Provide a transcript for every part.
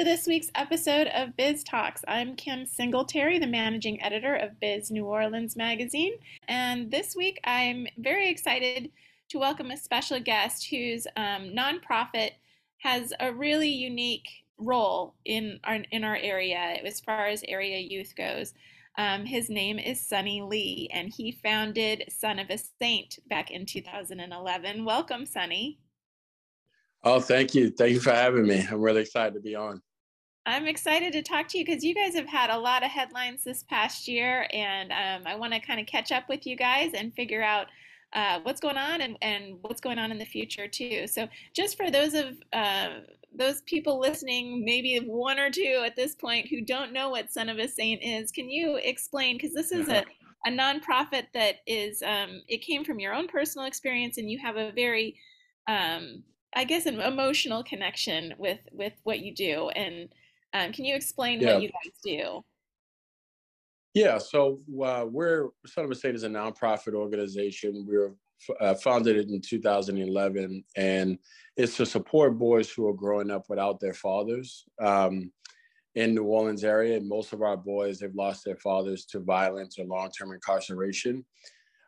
To this week's episode of Biz Talks. I'm Kim Singletary, the managing editor of Biz New Orleans magazine. And this week I'm very excited to welcome a special guest whose um, nonprofit has a really unique role in our, in our area as far as area youth goes. Um, his name is Sonny Lee, and he founded Son of a Saint back in 2011. Welcome, Sonny. Oh, thank you. Thank you for having me. I'm really excited to be on. I'm excited to talk to you because you guys have had a lot of headlines this past year, and um, I want to kind of catch up with you guys and figure out uh, what's going on and, and what's going on in the future too. So, just for those of uh, those people listening, maybe one or two at this point who don't know what Son of a Saint is, can you explain? Because this is a a nonprofit that is um, it came from your own personal experience, and you have a very um, I guess an emotional connection with with what you do. And um, can you explain yeah. what you guys do? Yeah, so uh, we're Son of a Saint is a nonprofit organization. We were uh, founded in 2011, and it's to support boys who are growing up without their fathers um, in New Orleans area. And most of our boys, they've lost their fathers to violence or long-term incarceration.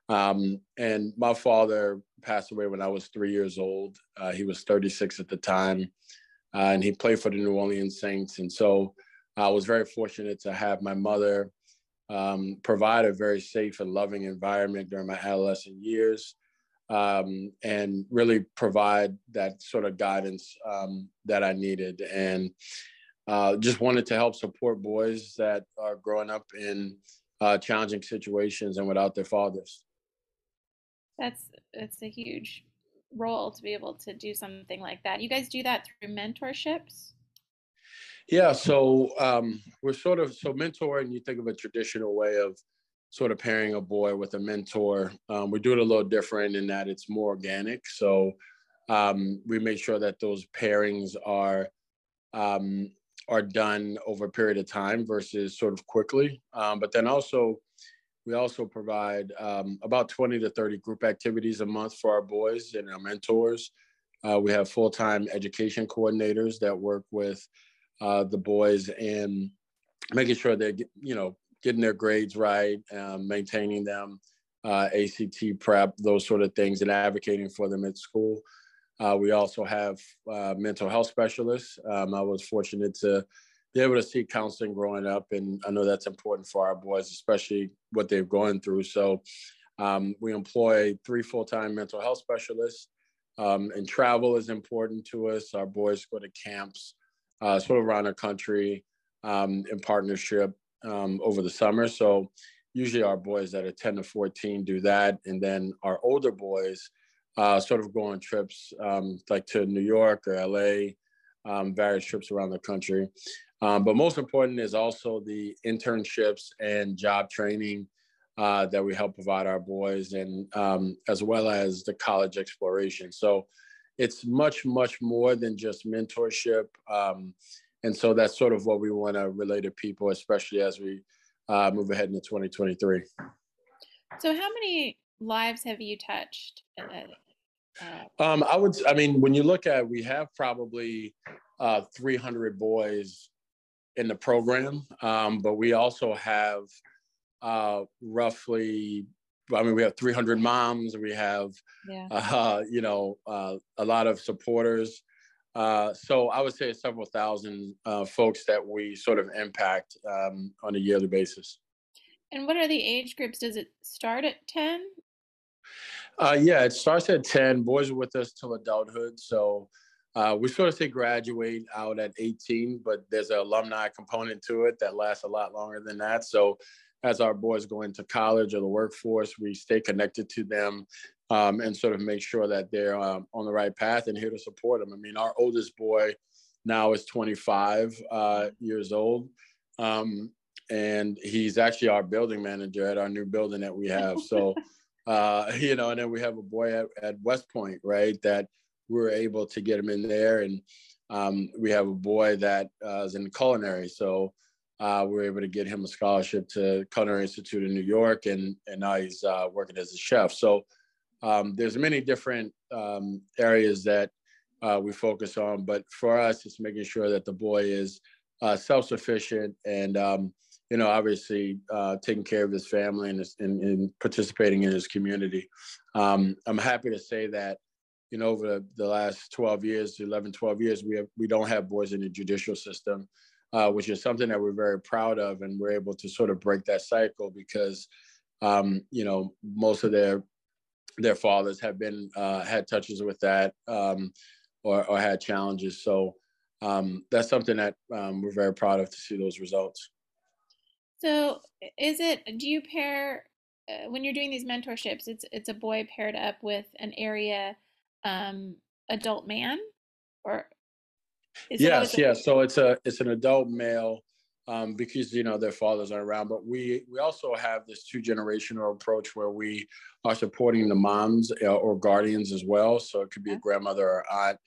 Um, and my father passed away when I was three years old. Uh, he was 36 at the time, uh, and he played for the New Orleans Saints. And so I was very fortunate to have my mother um, provide a very safe and loving environment during my adolescent years. Um, and really provide that sort of guidance um, that I needed. And uh, just wanted to help support boys that are growing up in uh, challenging situations and without their fathers that's it's a huge role to be able to do something like that. You guys do that through mentorships? Yeah, so um, we're sort of so mentoring. You think of a traditional way of sort of pairing a boy with a mentor. Um, we do it a little different in that it's more organic. So um, we make sure that those pairings are um, are done over a period of time versus sort of quickly. Um, but then also we also provide um, about 20 to 30 group activities a month for our boys and our mentors. Uh, we have full-time education coordinators that work with uh, the boys and making sure they're, you know, getting their grades right, um, maintaining them, uh, ACT prep, those sort of things, and advocating for them at school. Uh, we also have uh, mental health specialists. Um, I was fortunate to be able to see counseling growing up. And I know that's important for our boys, especially what they've gone through. So um, we employ three full-time mental health specialists. Um, and travel is important to us. Our boys go to camps uh, sort of around the country um, in partnership um, over the summer. So usually our boys that are 10 to 14 do that. And then our older boys uh, sort of go on trips um, like to New York or LA, um, various trips around the country. Um, but most important is also the internships and job training uh, that we help provide our boys, and um, as well as the college exploration. So it's much, much more than just mentorship. Um, and so that's sort of what we want to relate to people, especially as we uh, move ahead into 2023. So, how many lives have you touched? Uh, um, I would, I mean, when you look at, we have probably uh, 300 boys in the program, um, but we also have uh, roughly. I mean, we have 300 moms. We have, yeah. uh, you know, uh, a lot of supporters. Uh, so I would say several thousand uh, folks that we sort of impact um, on a yearly basis. And what are the age groups? Does it start at 10? Uh, yeah, it starts at 10. Boys are with us till adulthood. So uh, we sort of say graduate out at 18, but there's an alumni component to it that lasts a lot longer than that. So as our boys go into college or the workforce, we stay connected to them um, and sort of make sure that they're um, on the right path and here to support them. I mean, our oldest boy now is 25 uh, years old. Um, and he's actually our building manager at our new building that we have. So, uh, you know, and then we have a boy at, at West Point, right? That we are able to get him in there, and um, we have a boy that uh, is in culinary. So uh, we were able to get him a scholarship to Culinary Institute in New York, and and now he's uh, working as a chef. So um, there's many different um, areas that uh, we focus on, but for us, it's making sure that the boy is uh, self-sufficient and um, you know obviously uh, taking care of his family and, and, and participating in his community. Um, I'm happy to say that you know over the, the last 12 years, 11, 12 years, we have we don't have boys in the judicial system uh, which is something that we're very proud of, and we're able to sort of break that cycle because, um, you know, most of their their fathers have been uh, had touches with that um, or, or had challenges. So um, that's something that um, we're very proud of to see those results. So, is it? Do you pair uh, when you're doing these mentorships? It's it's a boy paired up with an area um, adult man, or yes, yes. So it's a it's an adult male um, because you know their fathers are around. But we we also have this two generational approach where we are supporting the moms uh, or guardians as well. So it could be a grandmother or aunt.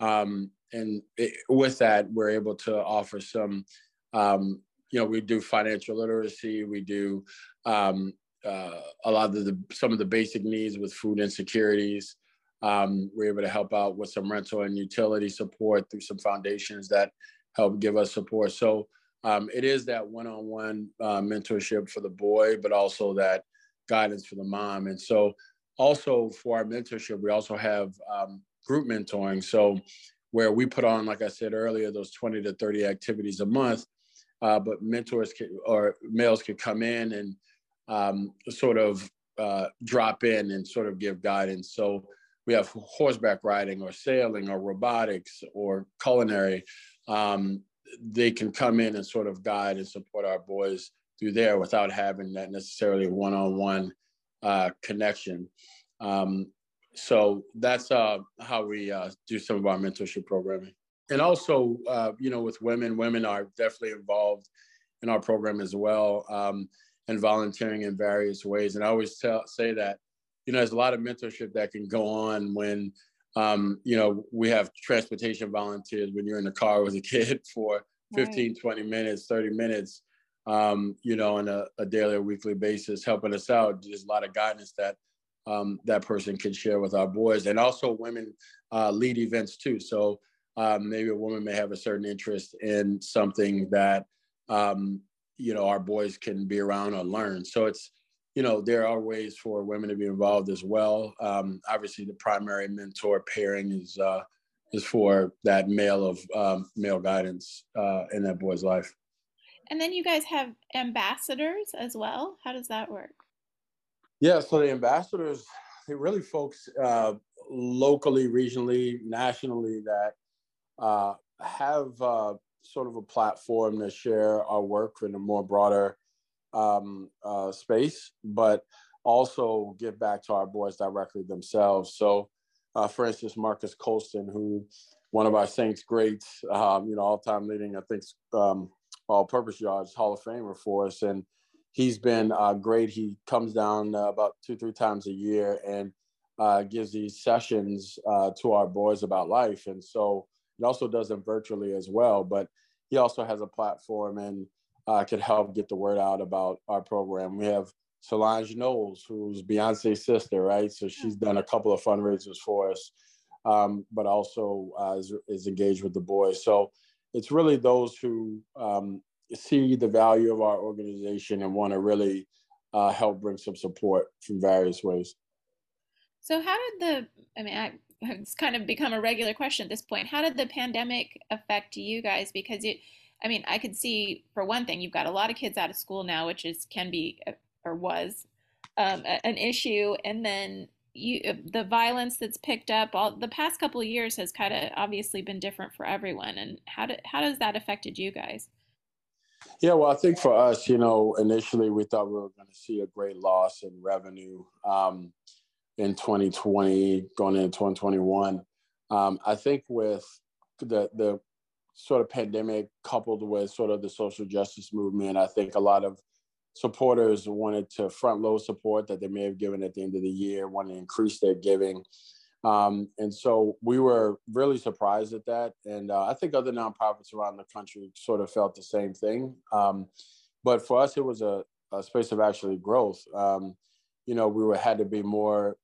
Um, and it, with that, we're able to offer some. Um, you know, we do financial literacy. We do um, uh, a lot of the some of the basic needs with food insecurities. Um, we're able to help out with some rental and utility support through some foundations that help give us support. So um, it is that one-on-one uh, mentorship for the boy, but also that guidance for the mom. And so also for our mentorship, we also have um, group mentoring. So where we put on, like I said earlier, those 20 to 30 activities a month, uh, but mentors can, or males can come in and um, sort of uh, drop in and sort of give guidance. So we have horseback riding or sailing or robotics or culinary, um, they can come in and sort of guide and support our boys through there without having that necessarily one-on-one uh, connection. Um, so that's uh, how we uh, do some of our mentorship programming. And also, uh, you know, with women, women are definitely involved in our program as well um, and volunteering in various ways. And I always tell, say that you know, there's a lot of mentorship that can go on when, um, you know, we have transportation volunteers when you're in the car with a kid for 15, right. 20 minutes, 30 minutes, um, you know, on a, a, daily or weekly basis, helping us out. There's a lot of guidance that um, that person can share with our boys. And also women uh, lead events too. So um, maybe a woman may have a certain interest in something that, um, you know, our boys can be around or learn. So it's, you know, there are ways for women to be involved as well. Um, obviously, the primary mentor pairing is uh, is for that male of um, male guidance uh, in that boy's life. And then you guys have ambassadors as well. How does that work? Yeah, so the ambassadors, they really folks uh, locally, regionally, nationally that uh, have uh, sort of a platform to share our work in a more broader um, uh, space, but also give back to our boys directly themselves. So, uh, for instance, Marques Colston, who one of our Saints greats, um, you know, all-time leading, I think, um, all-purpose yards Hall of Famer for us, and he's been uh, great. He comes down uh, about two, three times a year and uh, gives these sessions uh, to our boys about life, and so he also does them virtually as well. But he also has a platform and uh, could help get the word out about our program. We have Solange Knowles, who's Beyonce's sister, right? So she's done a couple of fundraisers for us, um, but also uh, is, is, engaged with the boys. So it's really those who um, see the value of our organization and want to really uh, help bring some support from various ways. So how did the, I mean, I, it's kind of become a regular question at this point. How did the pandemic affect you guys? Because it, I mean, I could see for one thing, you've got a lot of kids out of school now, which is can be uh, or was um, an issue, and then you uh, the violence that's picked up all the past couple of years has kind of obviously been different for everyone. And how how does that affected you guys? Yeah, well, I think for us, you know, initially we thought we were going to see a great loss in revenue um, in 2020, going into 2021. Um, I think with the the sort of pandemic coupled with sort of the social justice movement, I think a lot of supporters wanted to front load support that they may have given at the end of the year, wanted to increase their giving. Um, and so we were really surprised at that. And uh, I think other nonprofits around the country sort of felt the same thing. Um, but for us, it was a, a space of actually growth. Um, you know, we were, had to be more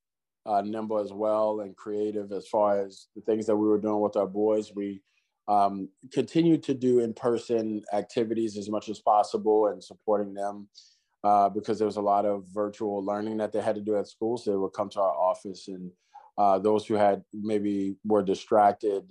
uh, nimble as well and creative as far as the things that we were doing with our boys. We um, continued to do in-person activities as much as possible and supporting them uh, because there was a lot of virtual learning that they had to do at school. So they would come to our office and uh, those who had maybe were distracted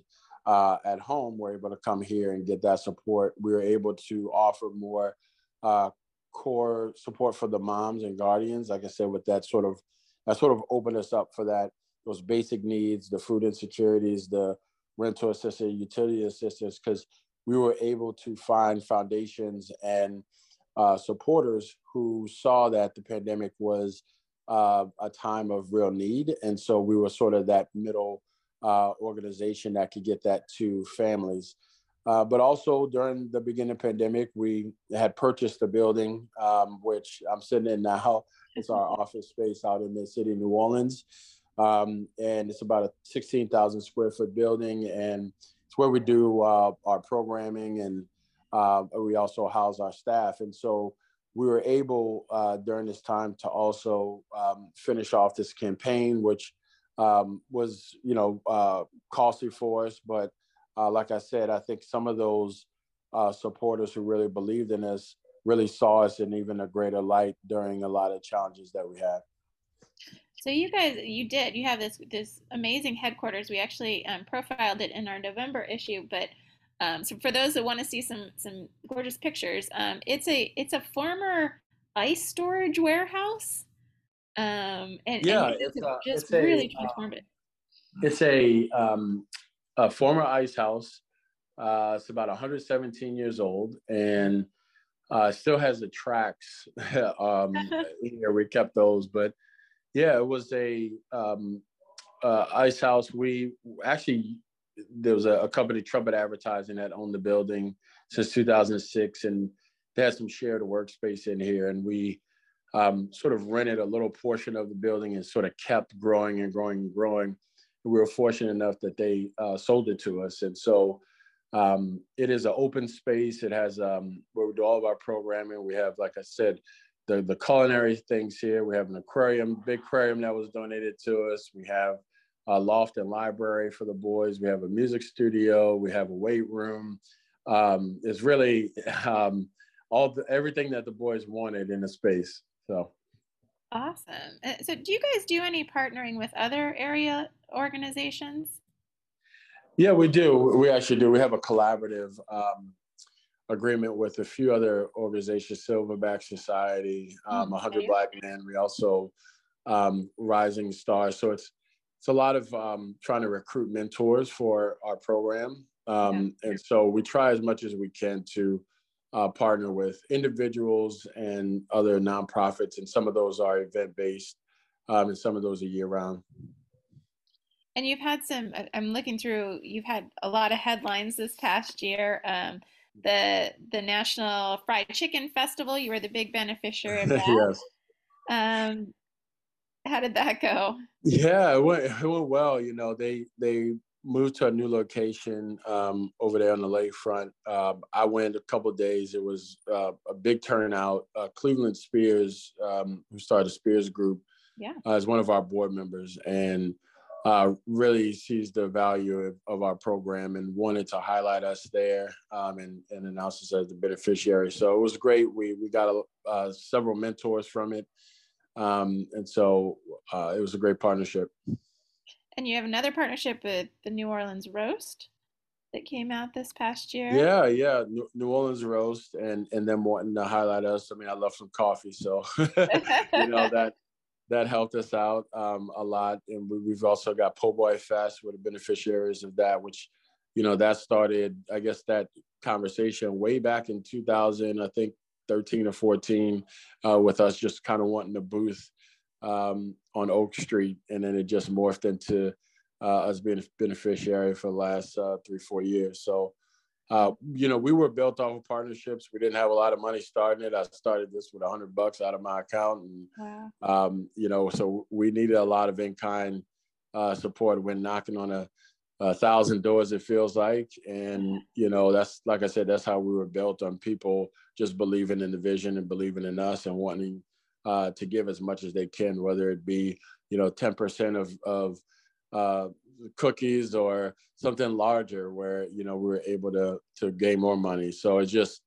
uh, at home were able to come here and get that support. We were able to offer more uh, core support for the moms and guardians. Like I said, with that sort of that sort of opened us up for that those basic needs, the food insecurities, the rental assistance, utility assistance, because we were able to find foundations and uh, supporters who saw that the pandemic was uh, a time of real need. And so we were sort of that middle uh, organization that could get that to families. Uh, but also during the beginning of the pandemic, we had purchased a building, um, which I'm sitting in now. It's our office space out in the city of New Orleans. Um, and it's about a 16,000 square foot building. And it's where we do uh, our programming and uh, we also house our staff. And so we were able uh, during this time to also um, finish off this campaign, which um, was, you know, uh, costly for us. But uh, like I said, I think some of those uh, supporters who really believed in us really saw us in even a greater light during a lot of challenges that we had. So you guys, you did. You have this this amazing headquarters. We actually um, profiled it in our November issue. But um, so for those that want to see some some gorgeous pictures, um, it's a it's a former ice storage warehouse. Um, and yeah, and it's, a, just it's really a, transformed uh, it. It's a um, a former ice house. Uh, it's about 117 years old and uh, still has the tracks. um, here we kept those, but yeah, it was a um, uh, ice house. We actually there was a, a, company, Trumpet Advertising, that owned the building since 2006, and they had some shared workspace in here, and we um, sort of rented a little portion of the building and sort of kept growing and growing and growing. And we were fortunate enough that they uh, sold it to us, and so um, it is an open space. It has um, where we do all of our programming. We have, like I said, the, the culinary things here. We have an aquarium, big aquarium that was donated to us. We have a loft and library for the boys. We have a music studio. We have a weight room. Um, it's really um, all the, everything that the boys wanted in a space. So awesome. Uh, so, do you guys do any partnering with other area organizations? Yeah, we do. We actually do. We have a collaborative um, agreement with a few other organizations, Silverback Society, um, 100 Black Men. We also um, Rising Stars. So it's it's a lot of um, trying to recruit mentors for our program, um, yeah. and so we try as much as we can to uh, partner with individuals and other nonprofits, and some of those are event based, um, and some of those are year round. And you've had some. I'm looking through. You've had a lot of headlines this past year. Um, the the National Fried Chicken Festival. You were the big beneficiary of that. yes. Um, how did that go? Yeah, it went it went well. You know, they they moved to a new location um, over there on the lakefront. Uh, I went a couple days. It was uh, a big turnout. Uh, Cleveland Spears, um, who started the Spears Group, yeah, uh, is one of our board members, and uh, really sees the value of, of, our program and wanted to highlight us there um, and, and announce us as the beneficiary. So it was great. We we got a, uh, several mentors from it, um, and so uh, it was a great partnership. And you have another partnership with the New Orleans Roast that came out this past year. Yeah, yeah, New Orleans Roast, and and then wanting to highlight us. I mean, I love some coffee, so you know that that helped us out um, a lot. And we, have also got Po' Boy Fest. with the beneficiaries of that, which, you know, that started, I guess, that conversation way back in 2000, I think 13 or 14, uh, with us just kind of wanting a booth um, on Oak Street. And then it just morphed into uh, us being a beneficiary for the last uh, three, four years. So uh, you know, we were built off of partnerships. We didn't have a lot of money starting it. I started this with a hundred bucks out of my account, and wow. um, you know, so we needed a lot of in-kind uh, support when knocking on a, a, thousand doors. It feels like, and you know, that's like I said, that's how we were built on people just believing in the vision and believing in us and wanting uh, to give as much as they can, whether it be you know ten percent of of uh, cookies or something larger where you know we were able to to gain more money. So it's just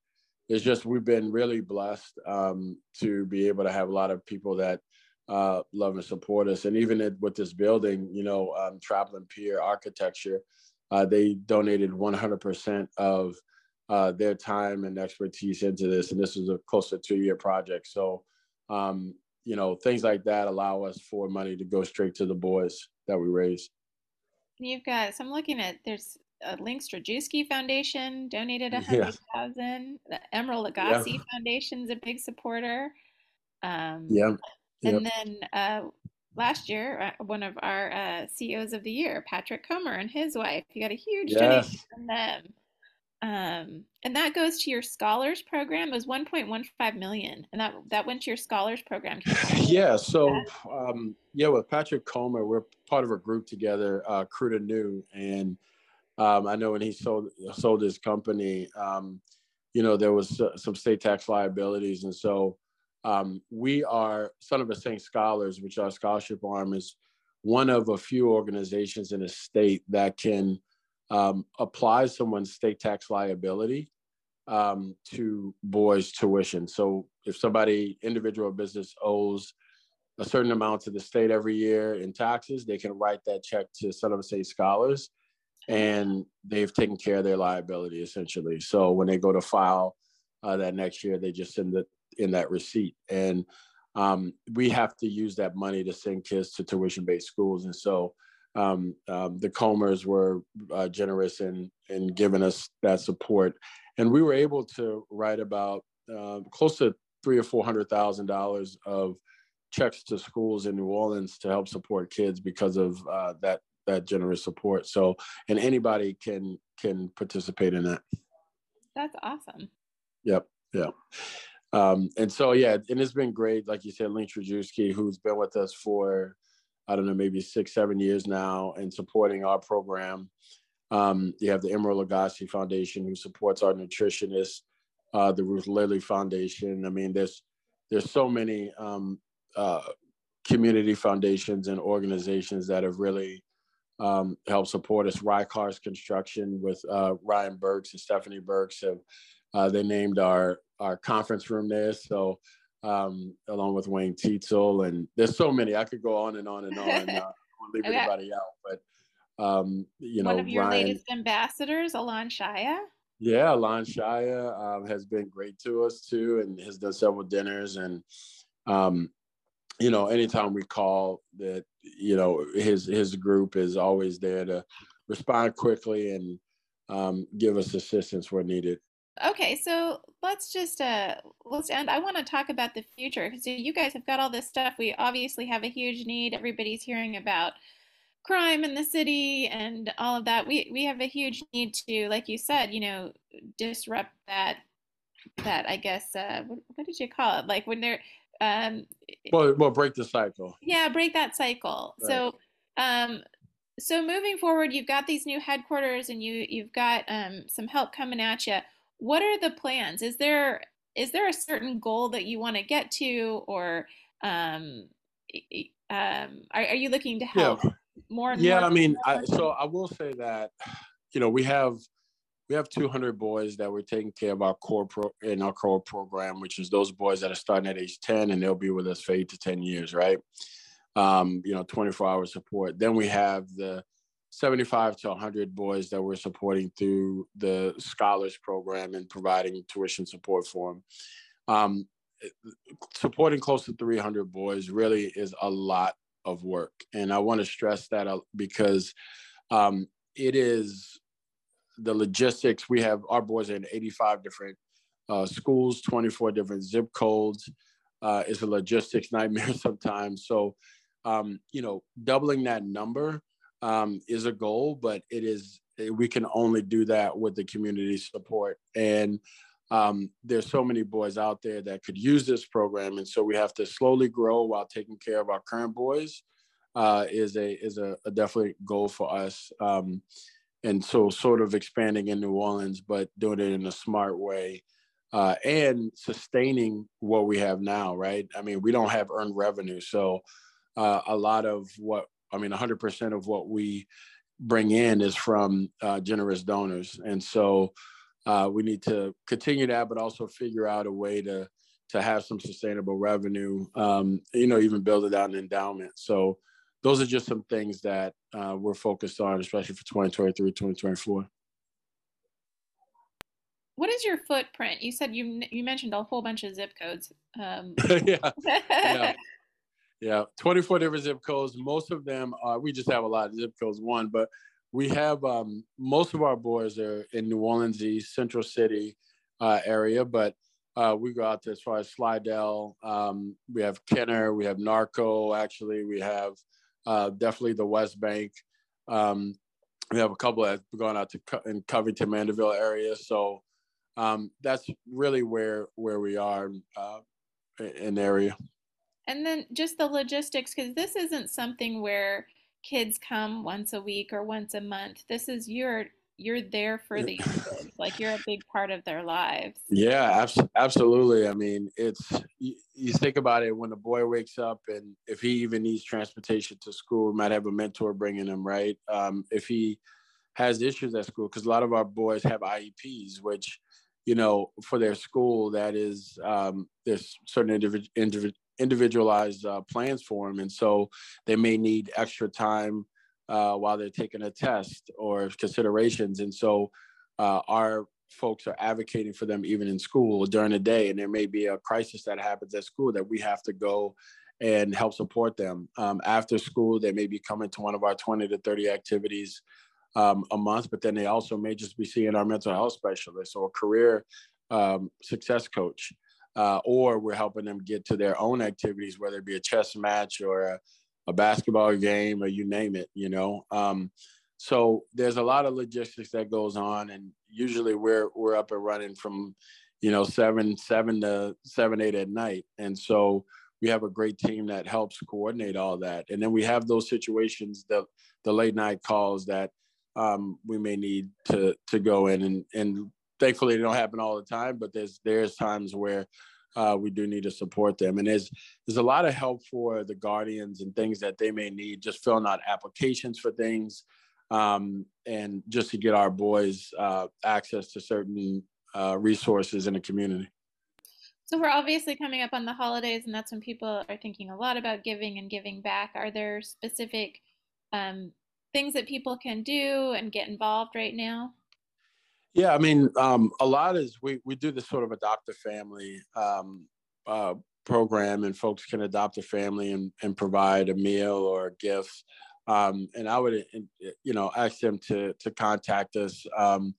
it's just we've been really blessed um, to be able to have a lot of people that uh, love and support us. And even with this building you know um, Trapolin-Peer architecture uh, they donated 100% of uh, their time and expertise into this. And this is a close to two year project. So um, you know things like that allow us for money to go straight to the boys that we raise You've got, so I'm looking at, there's a Link Strajewski Foundation donated a hundred thousand. Yeah. The Emeril Lagasse yeah. Foundation's a big supporter. Um, yeah. And yep. then uh, last year, uh, one of our uh, CEOs of the year, Patrick Comer, and his wife, you got a huge yes. donation from them. Um, and that goes to your scholars program. It was 1.15 million, and that that went to your scholars program. Yeah. So, um, yeah, with Patrick Comer, we're part of a group together, uh, Crew to New, and um, I know when he sold sold his company, um, you know, there was uh, some state tax liabilities, and so um, we are Son of a Saint Scholars, which our scholarship arm is one of a few organizations in a state that can um, applies someone's state tax liability um, to boys' tuition. So if somebody, individual business, owes a certain amount to the state every year in taxes, they can write that check to Son of a Saint Scholars, and they've taken care of their liability essentially. So when they go to file uh, that next year, they just send it in that receipt, and um, we have to use that money to send kids to tuition-based schools, and so um, um, the Comers were uh, generous in in giving us that support, and we were able to write about uh, close to three or four hundred thousand dollars of checks to schools in New Orleans to help support kids because of uh, that that generous support. So, and anybody can can participate in that. That's awesome. Yep. Yeah. Um, and so, yeah, and it's been great. Like you said, Link Trajewski, who's been with us for I don't know, maybe six, seven years now and supporting our program. Um, you have the Emeril Lagasse Foundation who supports our nutritionists, uh, the Ruth Lilly Foundation. I mean, there's there's so many um, uh, community foundations and organizations that have really um, helped support us. Rycars Construction with uh, Ryan Burks and Stephanie Burks have uh, they named our our conference room there. So um, along with Wayne Tietzel, and there's so many. I could go on and on and on. Uh, I won't leave anybody out, but um, you know, one of your Ryan, latest ambassadors, Alon Shaya. Yeah, Alon Shaya um, has been great to us too, and has done several dinners. And um, you know, anytime we call, that you know, his his group is always there to respond quickly and um, give us assistance where needed. Okay, so let's just uh let's end. I want to talk about the future because you guys have got all this stuff. We obviously have a huge need. Everybody's hearing about crime in the city and all of that. We we have a huge need to, like you said, you know, disrupt that that I guess uh what, what did you call it? Like when they're um well well break the cycle. Yeah, break that cycle. Right. So um so moving forward, you've got these new headquarters and you you've got um some help coming at you what are the plans? Is there is there a certain goal that you want to get to, or um, um, are, are you looking to help yeah. more? yeah, more I mean, I, so I will say that you know we have we have 200 boys that we're taking care of our core pro in our core program, which is those boys that are starting at age 10 and they'll be with us for eight to 10 years, right? Um, you know, 24 hour support. Then we have the 75 to 100 boys that we're supporting through the scholars program and providing tuition support for them. Um, supporting close to 300 boys really is a lot of work. And I want to stress that because um, it is the logistics. We have our boys in 85 different uh, schools, 24 different zip codes. Uh, it's a logistics nightmare sometimes. So, um, you know, doubling that number um, is a goal, but it is we can only do that with the community support. And um, there's so many boys out there that could use this program, and so we have to slowly grow while taking care of our current boys. Uh, is a is a, a, definitely goal for us. Um, and so sort of expanding in New Orleans, but doing it in a smart way. Uh, and sustaining what we have now, right? I mean, we don't have earned revenue. So uh, a lot of what, I mean, 100% of what we bring in is from uh, generous donors. And so uh, we need to continue that, but also figure out a way to, to have some sustainable revenue, um, you know, even build it out an endowment. So those are just some things that uh, we're focused on, especially for 2023, 2024. What is your footprint? You said you you mentioned a whole bunch of zip codes. Um. yeah. yeah. Yeah, 24 different zip codes. Most of them are, we just have a lot of zip codes, one, but we have um, most of our boys are in New Orleans East, Central City uh, area, but uh, we go out to as far as Slidell. Um, we have Kenner, we have Norco, actually, we have uh, definitely the West Bank. Um, we have a couple that gone out to Co- in Covington, Mandeville area. So um, that's really where where we are uh, in the area. And then just the logistics, because this isn't something where kids come once a week or once a month. This is your you're there for these kids. Like you're a big part of their lives. Yeah, absolutely. I mean, it's you, you, think about it when a boy wakes up and if he even needs transportation to school, might have a mentor bringing him, right? Um, if he has issues at school, because a lot of our boys have IEPs, which you know, for their school, that is um, there's certain individ- individ- individualized uh, plans for them, and so they may need extra time uh, while they're taking a test or considerations. And so uh, our folks are advocating for them even in school during the day. And there may be a crisis that happens at school that we have to go and help support them. Um, after school, they may be coming to one of our 20 to 30 activities um, a month, but then they also may just be seeing our mental health specialist or career um, success coach. Uh, or we're helping them get to their own activities, whether it be a chess match or a, a basketball game or you name it, you know. Um, so there's a lot of logistics that goes on, and usually we're we're up and running from, you know, seven seven to seven eight at night, and so we have a great team that helps coordinate all that, and then we have those situations the the late night calls that um, we may need to to go in and and thankfully they don't happen all the time, but there's there's times where uh, we do need to support them. And there's there's a lot of help for the guardians and things that they may need, just filling out applications for things, um, and just to get our boys uh, access to certain uh, resources in the community. So we're obviously coming up on the holidays, and that's when people are thinking a lot about giving and giving back. Are there specific um, things that people can do and get involved right now? Yeah, I mean, um, a lot is we we do this sort of adopt a family um, uh, program, and folks can adopt a family and, and provide a meal or gifts. Um, and I would, you know, ask them to to contact us, um,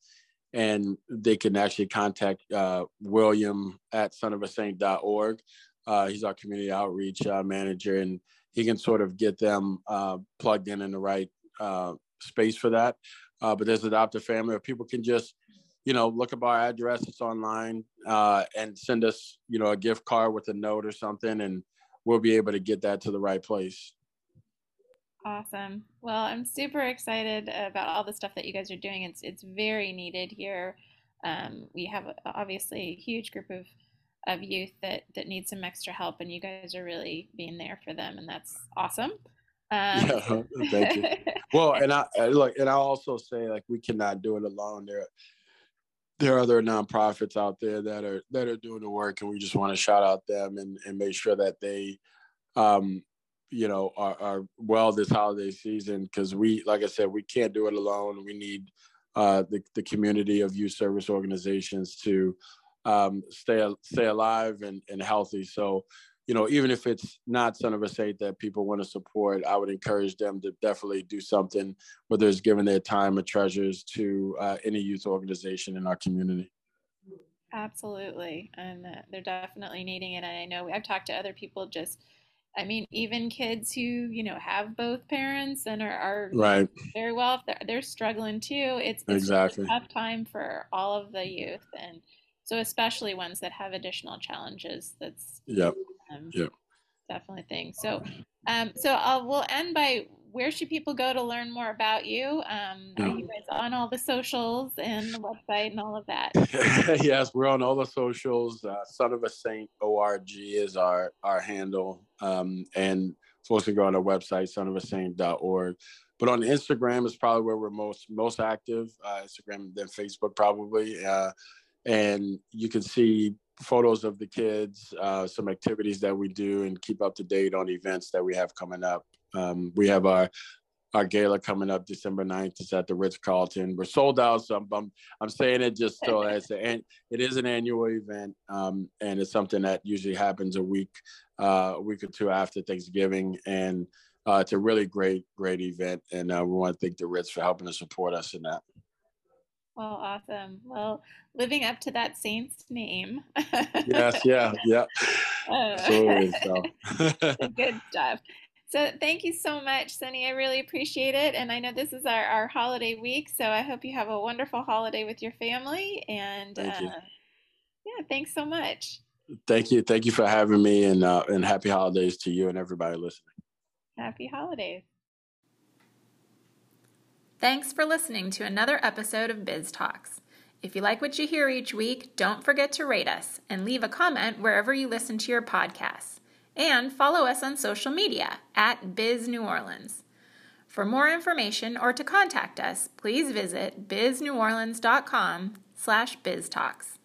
and they can actually contact uh, William at sonofasaint.org. Uh, he's our community outreach uh, manager, and he can sort of get them uh, plugged in in the right uh, space for that. Uh, but there's adopt a family, or people can just you know, look up our address. It's online, uh, and send us, you know, a gift card with a note or something, and we'll be able to get that to the right place. Awesome. Well, I'm super excited about all the stuff that you guys are doing. It's it's very needed here. Um, we have obviously a huge group of of youth that that need some extra help, and you guys are really being there for them, and that's awesome. Um, yeah, thank you. Well, and I look, and I also say like we cannot do it alone. There, there are other nonprofits out there that are that are doing the work, and we just want to shout out them and, and make sure that they, um, you know, are, are well this holiday season because we, like I said, we can't do it alone. We need uh, the the community of youth service organizations to um, stay stay alive and, and healthy. So you know, even if it's not Son of a Saint that people want to support, I would encourage them to definitely do something, whether it's giving their time or treasures to uh, any youth organization in our community. Absolutely. And uh, they're definitely needing it. And I know I've talked to other people just I mean, even kids who you know have both parents and are, are right very well, they're, they're struggling too. It's, it's exactly a tough time for all of the youth, and so especially ones that have additional challenges. That's yep, um, yep, definitely thing. So, um, so I'll we'll end by where should people go to learn more about you? Um, are you guys on all the socials and the website and all of that? yes, we're on all the socials. Uh, Son of a Saint org is our our handle, um, and folks can go on our website sonofasaint.org. But on Instagram is probably where we're most most active. Uh, Instagram, then Facebook, probably. Uh, and you can see photos of the kids, uh, some activities that we do, and keep up to date on events that we have coming up. Um, we have our our gala coming up December 9th. It's at the Ritz Carlton. We're sold out, so I'm, I'm, I'm saying it just so as an it is an annual event, um, and it's something that usually happens a week uh, a week or two after Thanksgiving, and uh, it's a really great great event, and uh, we want to thank the Ritz for helping to support us in that. Well, awesome. Well, living up to that saint's name. yes, yeah, yeah. Uh, Absolutely. So. good stuff. So thank you so much, Sonny. I really appreciate it. And I know this is our, our holiday week, so I hope you have a wonderful holiday with your family. And thank uh, yeah, thanks so much. Thank you. Thank you for having me and uh, and happy holidays to you and everybody listening. Happy holidays. Thanks for listening to another episode of Biz Talks. If you like what you hear each week, don't forget to rate us and leave a comment wherever you listen to your podcasts and follow us on social media at Biz New Orleans. For more information or to contact us, please visit bizneworleans.com slash biztalks.